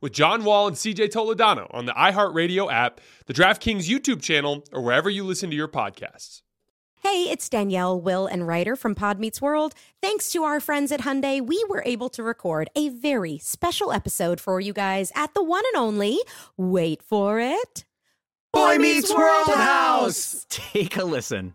with John Wall and CJ Toledano on the iHeartRadio app, the DraftKings YouTube channel, or wherever you listen to your podcasts. Hey, it's Danielle, Will, and Ryder from Pod Meets World. Thanks to our friends at Hyundai, we were able to record a very special episode for you guys at the one and only, wait for it, Boy Meets World House. Take a listen.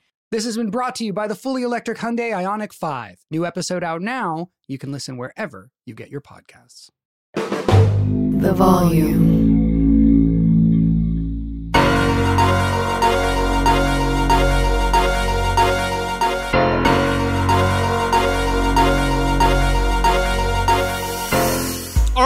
This has been brought to you by the fully electric Hyundai Ioniq 5. New episode out now. You can listen wherever you get your podcasts. The volume.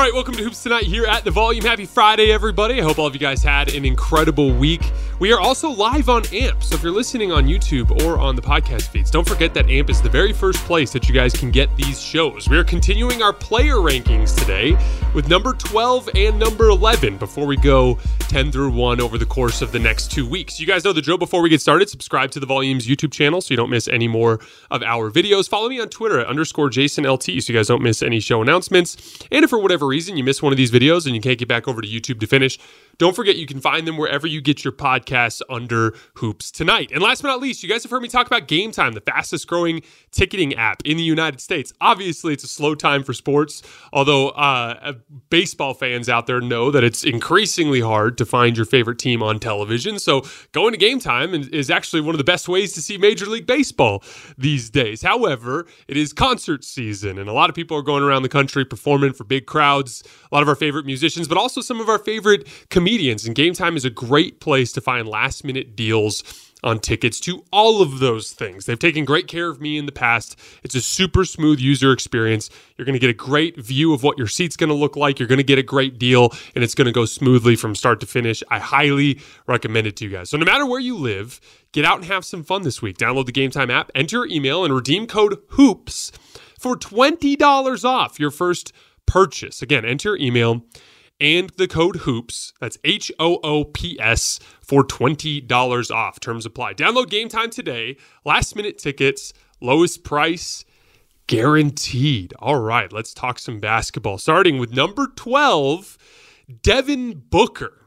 Right, welcome to Hoops Tonight here at the Volume. Happy Friday, everybody. I hope all of you guys had an incredible week. We are also live on AMP, so if you're listening on YouTube or on the podcast feeds, don't forget that AMP is the very first place that you guys can get these shows. We are continuing our player rankings today with number 12 and number 11 before we go 10 through 1 over the course of the next two weeks. You guys know the drill before we get started. Subscribe to the Volume's YouTube channel so you don't miss any more of our videos. Follow me on Twitter at underscore JasonLT so you guys don't miss any show announcements. And if for whatever reason you miss one of these videos and you can't get back over to YouTube to finish, don't forget you can find them wherever you get your podcasts under Hoops Tonight. And last but not least, you guys have heard me talk about Game Time, the fastest growing ticketing app in the United States. Obviously, it's a slow time for sports, although uh, baseball fans out there know that it's increasingly hard to find your favorite team on television. So going to Game Time is actually one of the best ways to see Major League Baseball these days. However, it is concert season, and a lot of people are going around the country performing for big crowds. A lot of our favorite musicians, but also some of our favorite comedians. And Game Time is a great place to find last minute deals on tickets to all of those things. They've taken great care of me in the past. It's a super smooth user experience. You're going to get a great view of what your seat's going to look like. You're going to get a great deal, and it's going to go smoothly from start to finish. I highly recommend it to you guys. So, no matter where you live, get out and have some fun this week. Download the Game Time app, enter your email, and redeem code HOOPS for $20 off your first purchase. Again, enter your email and the code HOOPS, that's H O O P S, for $20 off. Terms apply. Download game time today. Last minute tickets, lowest price guaranteed. All right, let's talk some basketball. Starting with number 12, Devin Booker.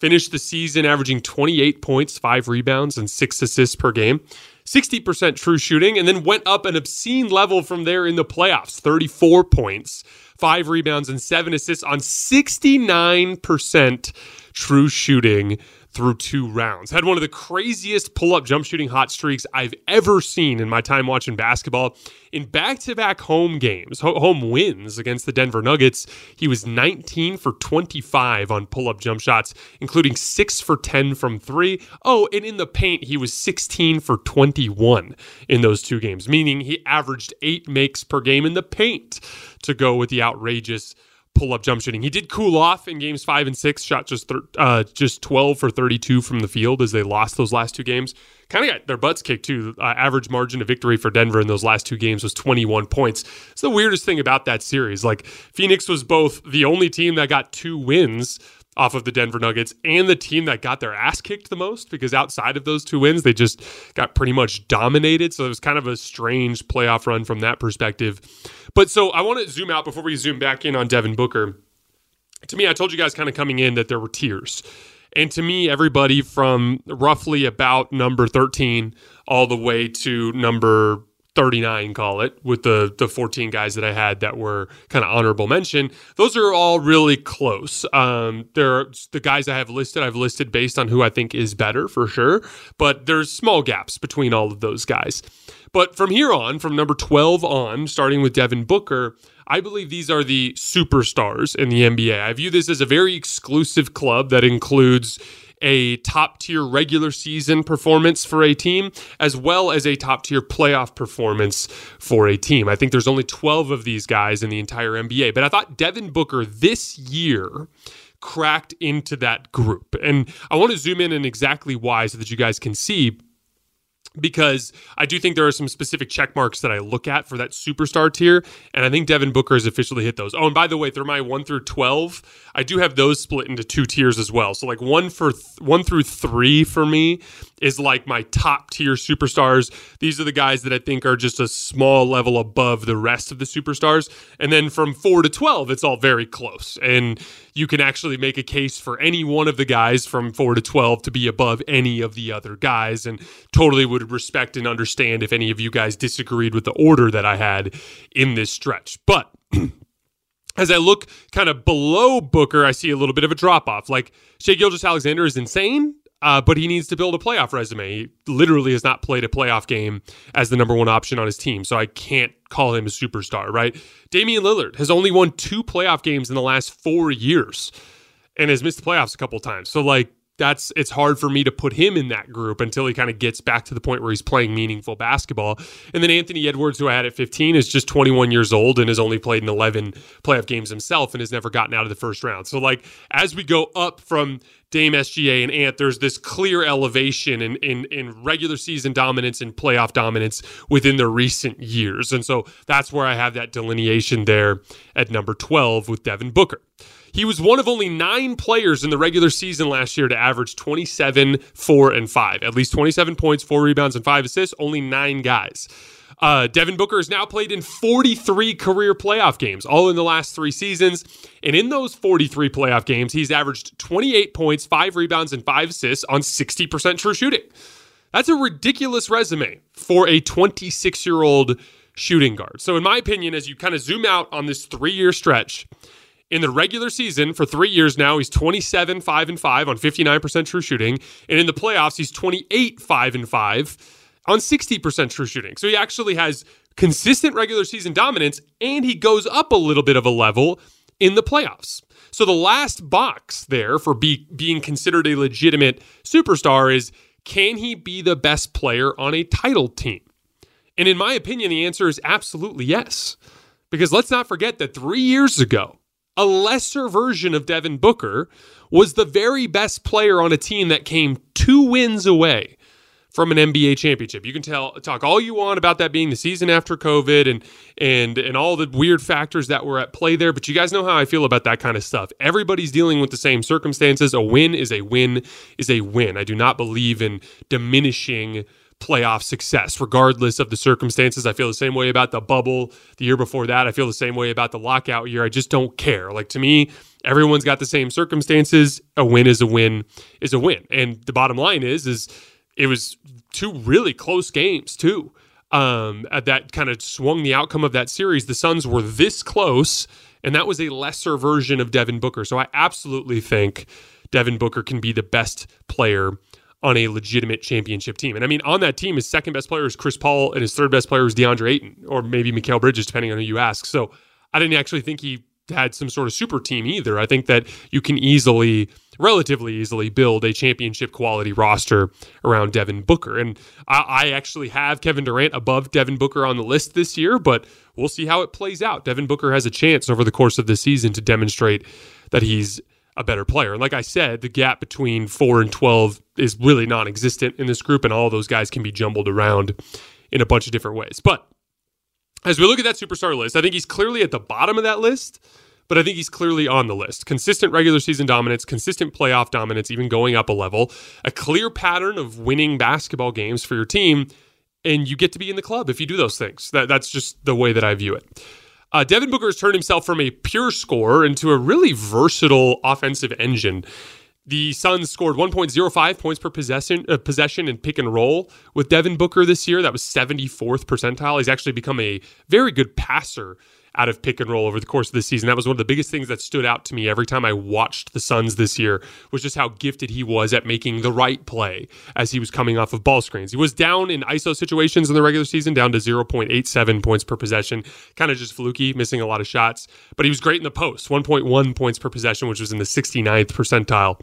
Finished the season averaging 28 points, five rebounds, and six assists per game. 60% true shooting, and then went up an obscene level from there in the playoffs 34 points, five rebounds, and seven assists on 69% true shooting through two rounds. Had one of the craziest pull up jump shooting hot streaks I've ever seen in my time watching basketball. In back to back home games, home wins against the Denver Nuggets, he was 19 for 25 on pull up jump shots, including 6 for 10 from three. Oh, and in the paint, he was 16 for 21 in those two games, meaning he averaged eight makes per game in the paint to go with the outrageous pull up jump shooting. He did cool off in games five and six, shot just thir- uh, just 12 for 32 from the field as they lost those last two games. Kind of got their butts kicked too. Uh, average margin of victory for Denver in those last two games was 21 points. It's the weirdest thing about that series. Like Phoenix was both the only team that got two wins off of the Denver Nuggets and the team that got their ass kicked the most because outside of those two wins, they just got pretty much dominated. So it was kind of a strange playoff run from that perspective. But so I want to zoom out before we zoom back in on Devin Booker. To me, I told you guys kind of coming in that there were tiers. And to me, everybody from roughly about number 13 all the way to number 39 call it with the the 14 guys that I had that were kind of honorable mention those are all really close. Um they're the guys I have listed I've listed based on who I think is better for sure but there's small gaps between all of those guys. But from here on from number 12 on starting with Devin Booker I believe these are the superstars in the NBA I view this as a very exclusive club that includes a top tier regular season performance for a team, as well as a top tier playoff performance for a team. I think there's only 12 of these guys in the entire NBA, but I thought Devin Booker this year cracked into that group. And I want to zoom in and exactly why so that you guys can see because I do think there are some specific check marks that I look at for that superstar tier, and I think Devin Booker has officially hit those. Oh, and by the way, through my one through twelve, I do have those split into two tiers as well. So like one for th- one through three for me is like my top tier superstars. These are the guys that I think are just a small level above the rest of the superstars, and then from four to twelve, it's all very close, and you can actually make a case for any one of the guys from four to twelve to be above any of the other guys, and totally would respect and understand if any of you guys disagreed with the order that I had in this stretch. But as I look kind of below Booker, I see a little bit of a drop off. Like Shai Gilgeous Alexander is insane, uh, but he needs to build a playoff resume. He literally has not played a playoff game as the number one option on his team, so I can't call him a superstar, right? Damian Lillard has only won two playoff games in the last four years and has missed the playoffs a couple times. So, like, that's it's hard for me to put him in that group until he kind of gets back to the point where he's playing meaningful basketball. And then Anthony Edwards, who I had at 15, is just 21 years old and has only played in 11 playoff games himself and has never gotten out of the first round. So like as we go up from Dame SGA and Ant, there's this clear elevation in, in, in regular season dominance and playoff dominance within the recent years. And so that's where I have that delineation there at number 12 with Devin Booker. He was one of only nine players in the regular season last year to average 27, 4, and 5. At least 27 points, 4 rebounds, and 5 assists. Only nine guys. Uh, Devin Booker has now played in 43 career playoff games, all in the last three seasons. And in those 43 playoff games, he's averaged 28 points, 5 rebounds, and 5 assists on 60% true shooting. That's a ridiculous resume for a 26 year old shooting guard. So, in my opinion, as you kind of zoom out on this three year stretch, in the regular season for three years now, he's 27, 5 and 5 on 59% true shooting. And in the playoffs, he's 28, 5 and 5 on 60% true shooting. So he actually has consistent regular season dominance and he goes up a little bit of a level in the playoffs. So the last box there for be, being considered a legitimate superstar is can he be the best player on a title team? And in my opinion, the answer is absolutely yes. Because let's not forget that three years ago, a lesser version of Devin Booker, was the very best player on a team that came two wins away from an NBA championship. You can tell talk all you want about that being the season after COVID and and and all the weird factors that were at play there, but you guys know how I feel about that kind of stuff. Everybody's dealing with the same circumstances. A win is a win is a win. I do not believe in diminishing playoff success, regardless of the circumstances. I feel the same way about the bubble the year before that. I feel the same way about the lockout year. I just don't care. Like to me, everyone's got the same circumstances. A win is a win is a win. And the bottom line is, is it was two really close games too. Um, that kind of swung the outcome of that series. The Suns were this close, and that was a lesser version of Devin Booker. So I absolutely think Devin Booker can be the best player on a legitimate championship team. And I mean, on that team, his second best player is Chris Paul, and his third best player is DeAndre Ayton, or maybe Mikal Bridges, depending on who you ask. So I didn't actually think he had some sort of super team either. I think that you can easily, relatively easily, build a championship quality roster around Devin Booker. And I, I, actually have Kevin Durant above Devin Booker on the list this year, but we'll see how it plays out. Devin Booker has a chance over the course of the season to demonstrate that he's a better player. And like I said, the gap between 4 and 12 is really non existent in this group, and all those guys can be jumbled around in a bunch of different ways. But as we look at that superstar list, I think he's clearly at the bottom of that list, but I think he's clearly on the list. Consistent regular season dominance, consistent playoff dominance, even going up a level, a clear pattern of winning basketball games for your team, and you get to be in the club if you do those things. That, that's just the way that I view it. Uh, Devin Booker has turned himself from a pure scorer into a really versatile offensive engine. The Suns scored 1.05 points per possession uh, possession in pick and roll with Devin Booker this year. That was 74th percentile. He's actually become a very good passer out of pick and roll over the course of the season. That was one of the biggest things that stood out to me every time I watched the Suns this year was just how gifted he was at making the right play as he was coming off of ball screens. He was down in ISO situations in the regular season, down to 0.87 points per possession, kind of just fluky, missing a lot of shots, but he was great in the post, 1.1 points per possession, which was in the 69th percentile.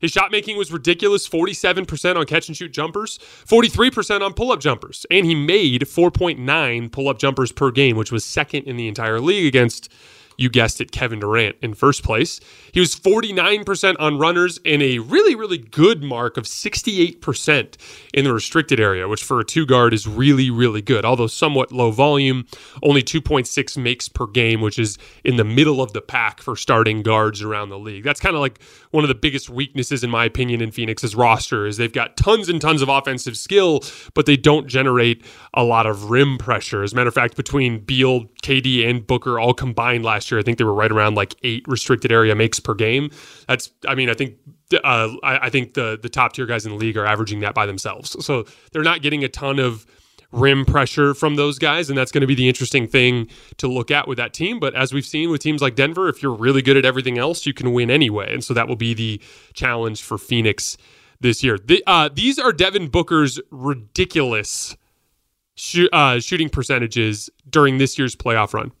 His shot making was ridiculous 47% on catch and shoot jumpers, 43% on pull up jumpers, and he made 4.9 pull up jumpers per game, which was second in the entire league against you guessed it, Kevin Durant in first place. He was 49% on runners and a really, really good mark of 68% in the restricted area, which for a two guard is really, really good. Although somewhat low volume, only 2.6 makes per game, which is in the middle of the pack for starting guards around the league. That's kind of like one of the biggest weaknesses, in my opinion, in Phoenix's roster is they've got tons and tons of offensive skill, but they don't generate a lot of rim pressure. As a matter of fact, between Beal, KD, and Booker all combined last year. I think they were right around like eight restricted area makes per game. That's, I mean, I think, uh, I, I think the the top tier guys in the league are averaging that by themselves. So they're not getting a ton of rim pressure from those guys, and that's going to be the interesting thing to look at with that team. But as we've seen with teams like Denver, if you're really good at everything else, you can win anyway, and so that will be the challenge for Phoenix this year. The, uh, these are Devin Booker's ridiculous uh, shooting percentages during this year's playoff run.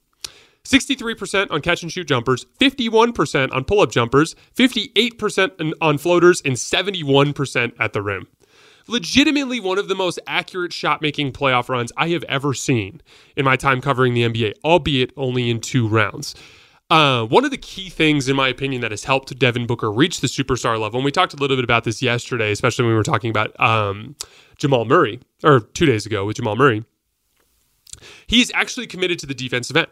63% on catch and shoot jumpers, 51% on pull up jumpers, 58% on floaters, and 71% at the rim. Legitimately one of the most accurate shot making playoff runs I have ever seen in my time covering the NBA, albeit only in two rounds. Uh, one of the key things, in my opinion, that has helped Devin Booker reach the superstar level, and we talked a little bit about this yesterday, especially when we were talking about um, Jamal Murray, or two days ago with Jamal Murray, he's actually committed to the defensive end.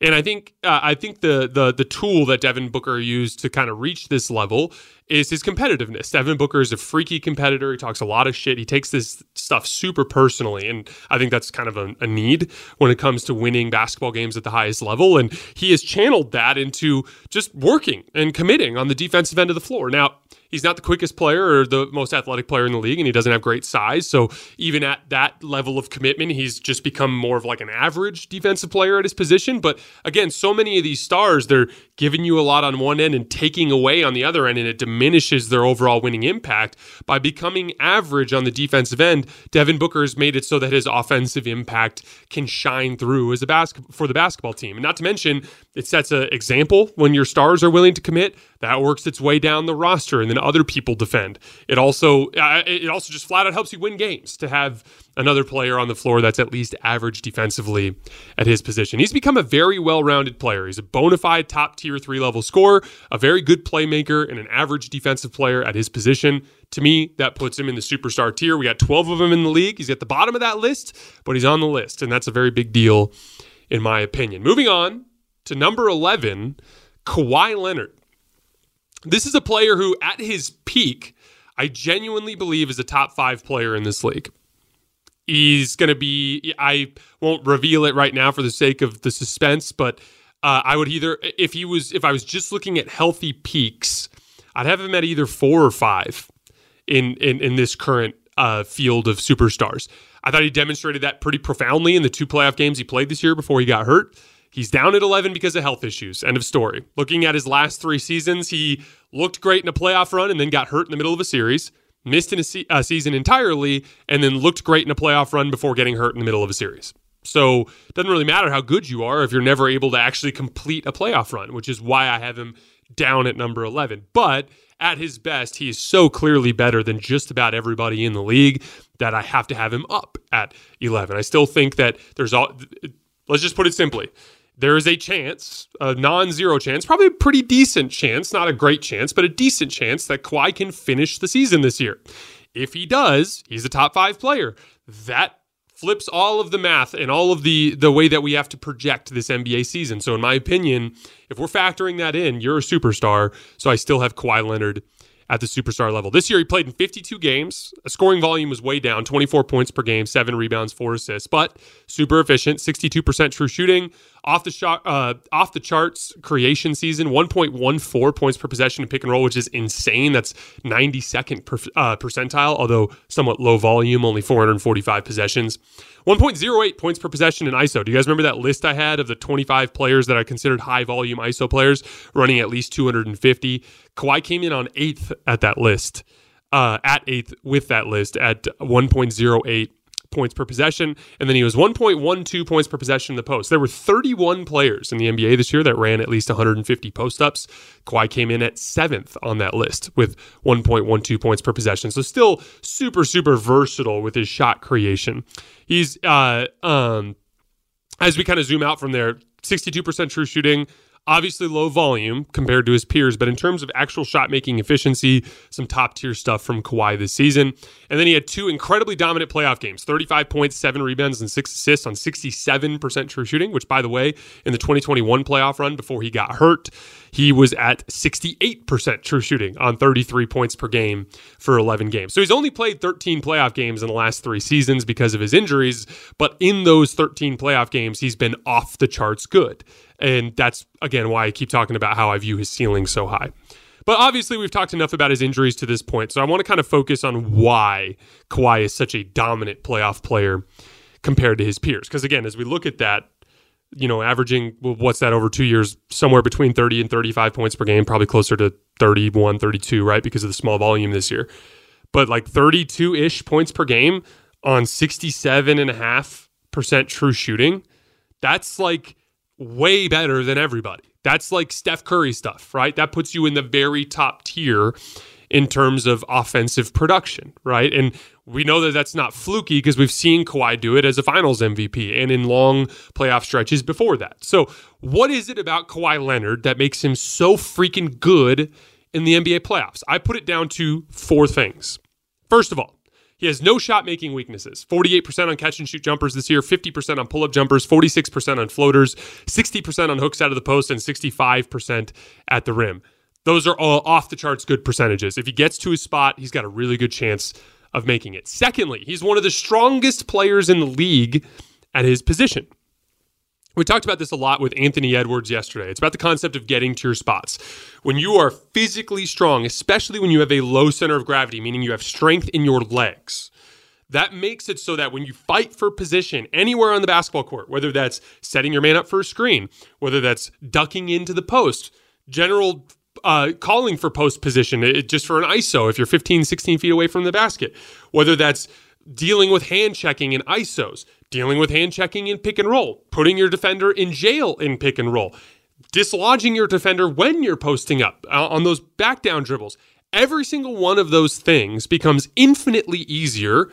And I think uh, I think the the the tool that Devin Booker used to kind of reach this level is his competitiveness. Devin Booker is a freaky competitor. He talks a lot of shit. He takes this stuff super personally, and I think that's kind of a, a need when it comes to winning basketball games at the highest level. And he has channeled that into just working and committing on the defensive end of the floor. Now he's not the quickest player or the most athletic player in the league, and he doesn't have great size. So even at that level of commitment, he's just become more of like an average defensive player at his position. But again, so many of these stars, they're giving you a lot on one end and taking away on the other end, and it diminishes their overall winning impact. By becoming average on the defensive end, Devin Booker has made it so that his offensive impact can shine through as a basket for the basketball team. And not to mention, it sets an example when your stars are willing to commit. That works its way down the roster, and then other people defend. It also uh, it also just flat out helps you win games to have another player on the floor that's at least average defensively at his position. He's become a very well-rounded player. He's a bona fide top tier three level scorer, a very good playmaker, and an average defensive player at his position. To me, that puts him in the superstar tier. We got 12 of them in the league. He's at the bottom of that list, but he's on the list, and that's a very big deal, in my opinion. Moving on to number 11, Kawhi Leonard. This is a player who, at his peak, I genuinely believe is a top five player in this league. He's going to be, I won't reveal it right now for the sake of the suspense, but uh, I would either, if he was, if I was just looking at healthy peaks, I'd have him at either four or five in, in, in this current uh, field of superstars. I thought he demonstrated that pretty profoundly in the two playoff games he played this year before he got hurt. He's down at 11 because of health issues. End of story. Looking at his last three seasons, he looked great in a playoff run and then got hurt in the middle of a series, missed in a, se- a season entirely, and then looked great in a playoff run before getting hurt in the middle of a series. So it doesn't really matter how good you are if you're never able to actually complete a playoff run, which is why I have him down at number 11. But at his best, he is so clearly better than just about everybody in the league that I have to have him up at 11. I still think that there's all, let's just put it simply there is a chance, a non zero chance, probably a pretty decent chance, not a great chance, but a decent chance that Kawhi can finish the season this year. If he does, he's a top five player. That flips all of the math and all of the the way that we have to project this NBA season. So in my opinion, if we're factoring that in, you're a superstar. So I still have Kawhi Leonard at the superstar level. This year, he played in 52 games. A scoring volume was way down 24 points per game, seven rebounds, four assists, but super efficient, 62% true shooting. Off the shot, uh, off the charts creation season, 1.14 points per possession in pick and roll, which is insane. That's 92nd per, uh, percentile, although somewhat low volume, only 445 possessions. 1.08 points per possession in ISO. Do you guys remember that list I had of the 25 players that I considered high volume ISO players running at least 250? Kawhi came in on eighth at that list, uh, at eighth with that list at 1.08 points per possession, and then he was 1.12 points per possession in the post. There were 31 players in the NBA this year that ran at least 150 post ups. Kawhi came in at seventh on that list with 1.12 points per possession. So still super super versatile with his shot creation. He's uh um as we kind of zoom out from there, 62% true shooting, obviously low volume compared to his peers, but in terms of actual shot making efficiency, some top tier stuff from Kawhi this season. And then he had two incredibly dominant playoff games 35 points, seven rebounds, and six assists on 67% true shooting, which, by the way, in the 2021 playoff run before he got hurt, he was at 68% true shooting on 33 points per game for 11 games. So he's only played 13 playoff games in the last three seasons because of his injuries, but in those 13 playoff games, he's been off the charts good. And that's, again, why I keep talking about how I view his ceiling so high. But obviously, we've talked enough about his injuries to this point. So I want to kind of focus on why Kawhi is such a dominant playoff player compared to his peers. Because again, as we look at that, you know, averaging, what's that over two years? Somewhere between 30 and 35 points per game, probably closer to 31, 32, right? Because of the small volume this year. But like 32 ish points per game on 67.5% true shooting, that's like way better than everybody. That's like Steph Curry stuff, right? That puts you in the very top tier in terms of offensive production, right? And we know that that's not fluky because we've seen Kawhi do it as a finals MVP and in long playoff stretches before that. So, what is it about Kawhi Leonard that makes him so freaking good in the NBA playoffs? I put it down to four things. First of all, he has no shot making weaknesses. 48% on catch and shoot jumpers this year, 50% on pull up jumpers, 46% on floaters, 60% on hooks out of the post, and 65% at the rim. Those are all off the charts good percentages. If he gets to his spot, he's got a really good chance of making it. Secondly, he's one of the strongest players in the league at his position. We talked about this a lot with Anthony Edwards yesterday. It's about the concept of getting to your spots. When you are physically strong, especially when you have a low center of gravity, meaning you have strength in your legs, that makes it so that when you fight for position anywhere on the basketball court, whether that's setting your man up for a screen, whether that's ducking into the post, general uh, calling for post position, it, just for an ISO if you're 15, 16 feet away from the basket, whether that's dealing with hand checking in ISOs, dealing with hand checking in pick and roll, putting your defender in jail in pick and roll, dislodging your defender when you're posting up uh, on those back down dribbles. Every single one of those things becomes infinitely easier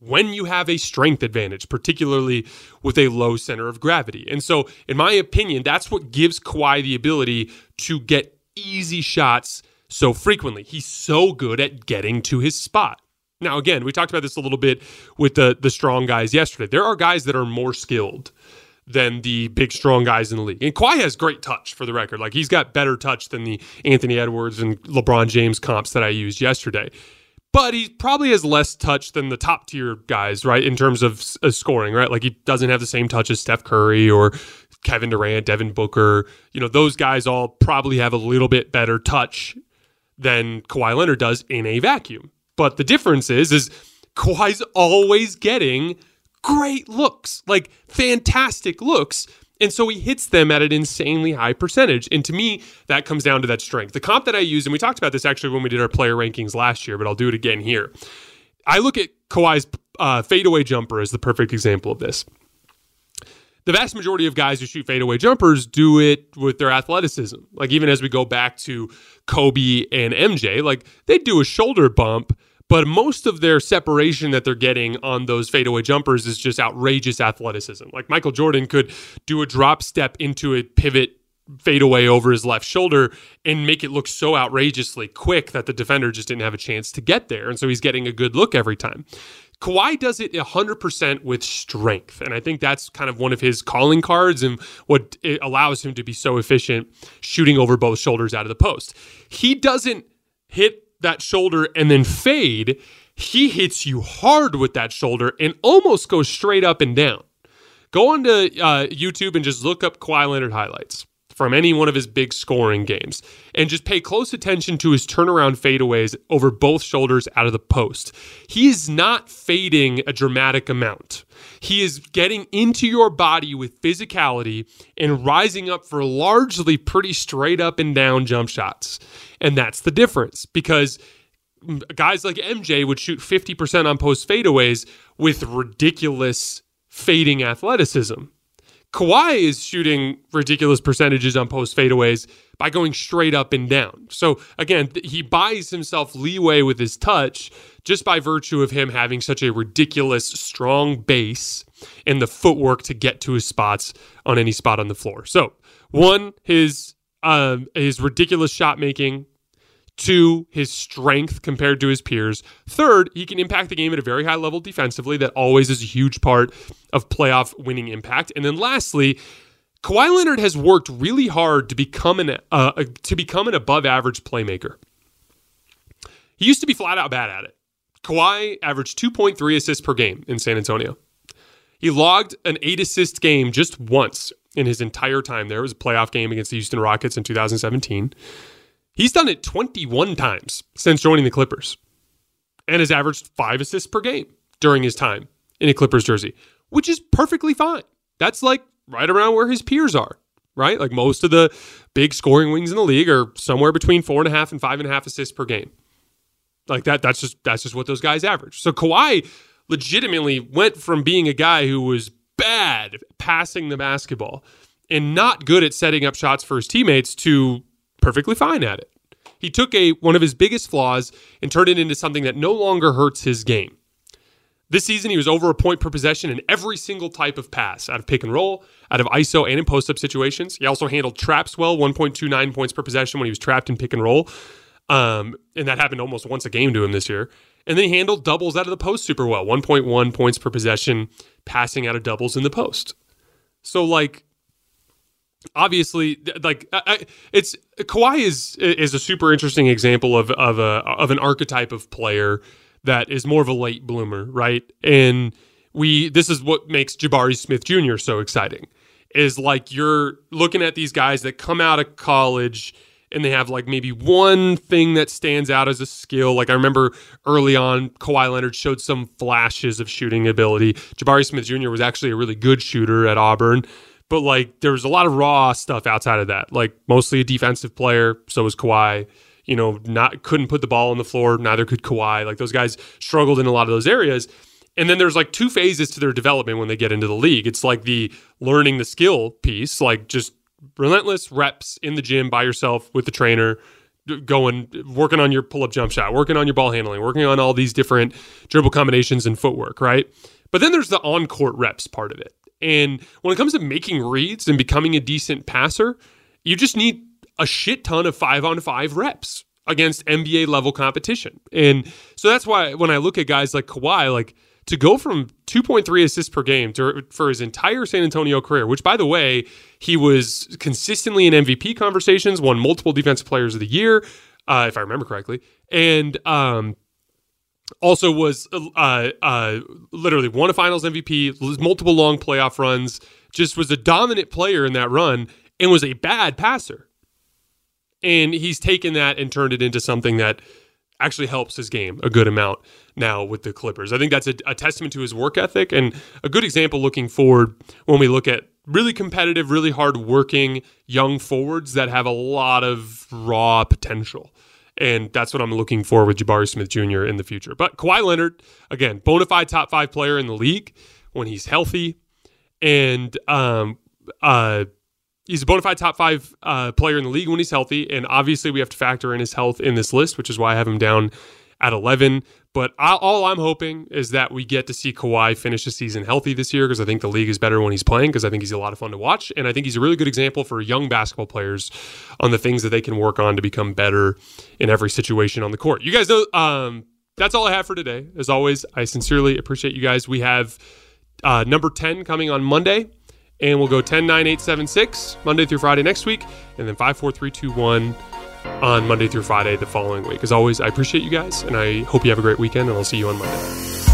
when you have a strength advantage, particularly with a low center of gravity. And so, in my opinion, that's what gives Kawhi the ability to get easy shots so frequently. He's so good at getting to his spot. Now, again, we talked about this a little bit with the the strong guys yesterday. There are guys that are more skilled than the big strong guys in the league. And Kawhi has great touch for the record. Like he's got better touch than the Anthony Edwards and LeBron James comps that I used yesterday. But he probably has less touch than the top tier guys, right? In terms of uh, scoring, right? Like he doesn't have the same touch as Steph Curry or Kevin Durant, Devin Booker. You know, those guys all probably have a little bit better touch than Kawhi Leonard does in a vacuum. But the difference is, is Kawhi's always getting great looks, like fantastic looks. And so he hits them at an insanely high percentage. And to me, that comes down to that strength. The comp that I use, and we talked about this actually when we did our player rankings last year, but I'll do it again here. I look at Kawhi's uh, fadeaway jumper as the perfect example of this. The vast majority of guys who shoot fadeaway jumpers do it with their athleticism. Like even as we go back to Kobe and MJ, like they do a shoulder bump but most of their separation that they're getting on those fadeaway jumpers is just outrageous athleticism. Like Michael Jordan could do a drop step into a pivot fadeaway over his left shoulder and make it look so outrageously quick that the defender just didn't have a chance to get there. And so he's getting a good look every time. Kawhi does it 100% with strength. And I think that's kind of one of his calling cards and what it allows him to be so efficient shooting over both shoulders out of the post. He doesn't hit that shoulder and then fade. He hits you hard with that shoulder and almost goes straight up and down. Go onto uh, YouTube and just look up Kawhi Leonard highlights from any one of his big scoring games and just pay close attention to his turnaround fadeaways over both shoulders out of the post. He is not fading a dramatic amount. He is getting into your body with physicality and rising up for largely pretty straight up and down jump shots. And that's the difference because guys like MJ would shoot 50% on post fadeaways with ridiculous fading athleticism. Kawhi is shooting ridiculous percentages on post fadeaways by going straight up and down. So again, he buys himself leeway with his touch just by virtue of him having such a ridiculous strong base and the footwork to get to his spots on any spot on the floor. So, one, his um, his ridiculous shot making Two, his strength compared to his peers. Third, he can impact the game at a very high level defensively. That always is a huge part of playoff winning impact. And then lastly, Kawhi Leonard has worked really hard to become an uh, to become an above average playmaker. He used to be flat out bad at it. Kawhi averaged 2.3 assists per game in San Antonio. He logged an eight assist game just once in his entire time there. It was a playoff game against the Houston Rockets in 2017. He's done it 21 times since joining the Clippers and has averaged five assists per game during his time in a Clippers jersey, which is perfectly fine. That's like right around where his peers are, right? Like most of the big scoring wings in the league are somewhere between four and a half and five and a half assists per game. Like that, that's just that's just what those guys average. So Kawhi legitimately went from being a guy who was bad passing the basketball and not good at setting up shots for his teammates to perfectly fine at it. He took a one of his biggest flaws and turned it into something that no longer hurts his game. This season, he was over a point per possession in every single type of pass out of pick and roll, out of ISO, and in post up situations. He also handled traps well, 1.29 points per possession when he was trapped in pick and roll. Um, and that happened almost once a game to him this year. And then he handled doubles out of the post super well, 1.1 points per possession, passing out of doubles in the post. So, like, obviously like I, it's Kawhi is is a super interesting example of of a of an archetype of player that is more of a late bloomer, right? And we this is what makes Jabari Smith Jr. so exciting. Is like you're looking at these guys that come out of college and they have like maybe one thing that stands out as a skill. Like I remember early on, Kawhi Leonard showed some flashes of shooting ability. Jabari Smith Jr. was actually a really good shooter at Auburn but like there was a lot of raw stuff outside of that. Like mostly a defensive player, so was Kawhi. You know, not couldn't put the ball on the floor, neither could Kawhi. Like those guys struggled in a lot of those areas. And then there's like two phases to their development when they get into the league. It's like the learning the skill piece, like just relentless reps in the gym by yourself with the trainer, going working on your pull up jump shot, working on your ball handling, working on all these different dribble combinations and footwork, right? But then there's the on court reps part of it. And when it comes to making reads and becoming a decent passer, you just need a shit ton of five on five reps against NBA level competition. And so that's why when I look at guys like Kawhi, like to go from 2.3 assists per game to, for his entire San Antonio career, which by the way, he was consistently in MVP conversations, won multiple defensive players of the year, uh, if I remember correctly. And um, also was uh, uh, literally won a finals MVP, multiple long playoff runs, just was a dominant player in that run and was a bad passer. And he's taken that and turned it into something that actually helps his game a good amount now with the Clippers. I think that's a, a testament to his work ethic and a good example looking forward when we look at really competitive, really hard working young forwards that have a lot of raw potential. And that's what I'm looking for with Jabari Smith Jr. in the future. But Kawhi Leonard, again, bona fide top five player in the league when he's healthy. And um, uh, he's a bona fide top five uh, player in the league when he's healthy. And obviously, we have to factor in his health in this list, which is why I have him down at 11. But I, all I'm hoping is that we get to see Kawhi finish the season healthy this year because I think the league is better when he's playing because I think he's a lot of fun to watch. And I think he's a really good example for young basketball players on the things that they can work on to become better in every situation on the court. You guys know um, that's all I have for today. As always, I sincerely appreciate you guys. We have uh, number 10 coming on Monday, and we'll go 10, 9, 8, 7, 6, Monday through Friday next week, and then 5, 4, 3, 2, 1 on Monday through Friday the following week. As always, I appreciate you guys, and I hope you have a great weekend, and I'll see you on Monday.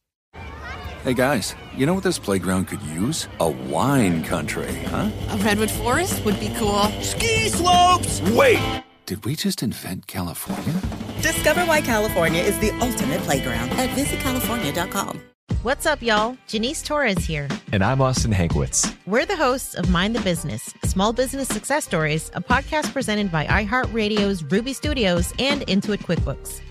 Hey guys, you know what this playground could use? A wine country, huh? A redwood forest would be cool. Ski slopes! Wait! Did we just invent California? Discover why California is the ultimate playground at visitcalifornia.com. What's up, y'all? Janice Torres here. And I'm Austin Hankwitz. We're the hosts of Mind the Business Small Business Success Stories, a podcast presented by iHeartRadio's Ruby Studios and Intuit QuickBooks.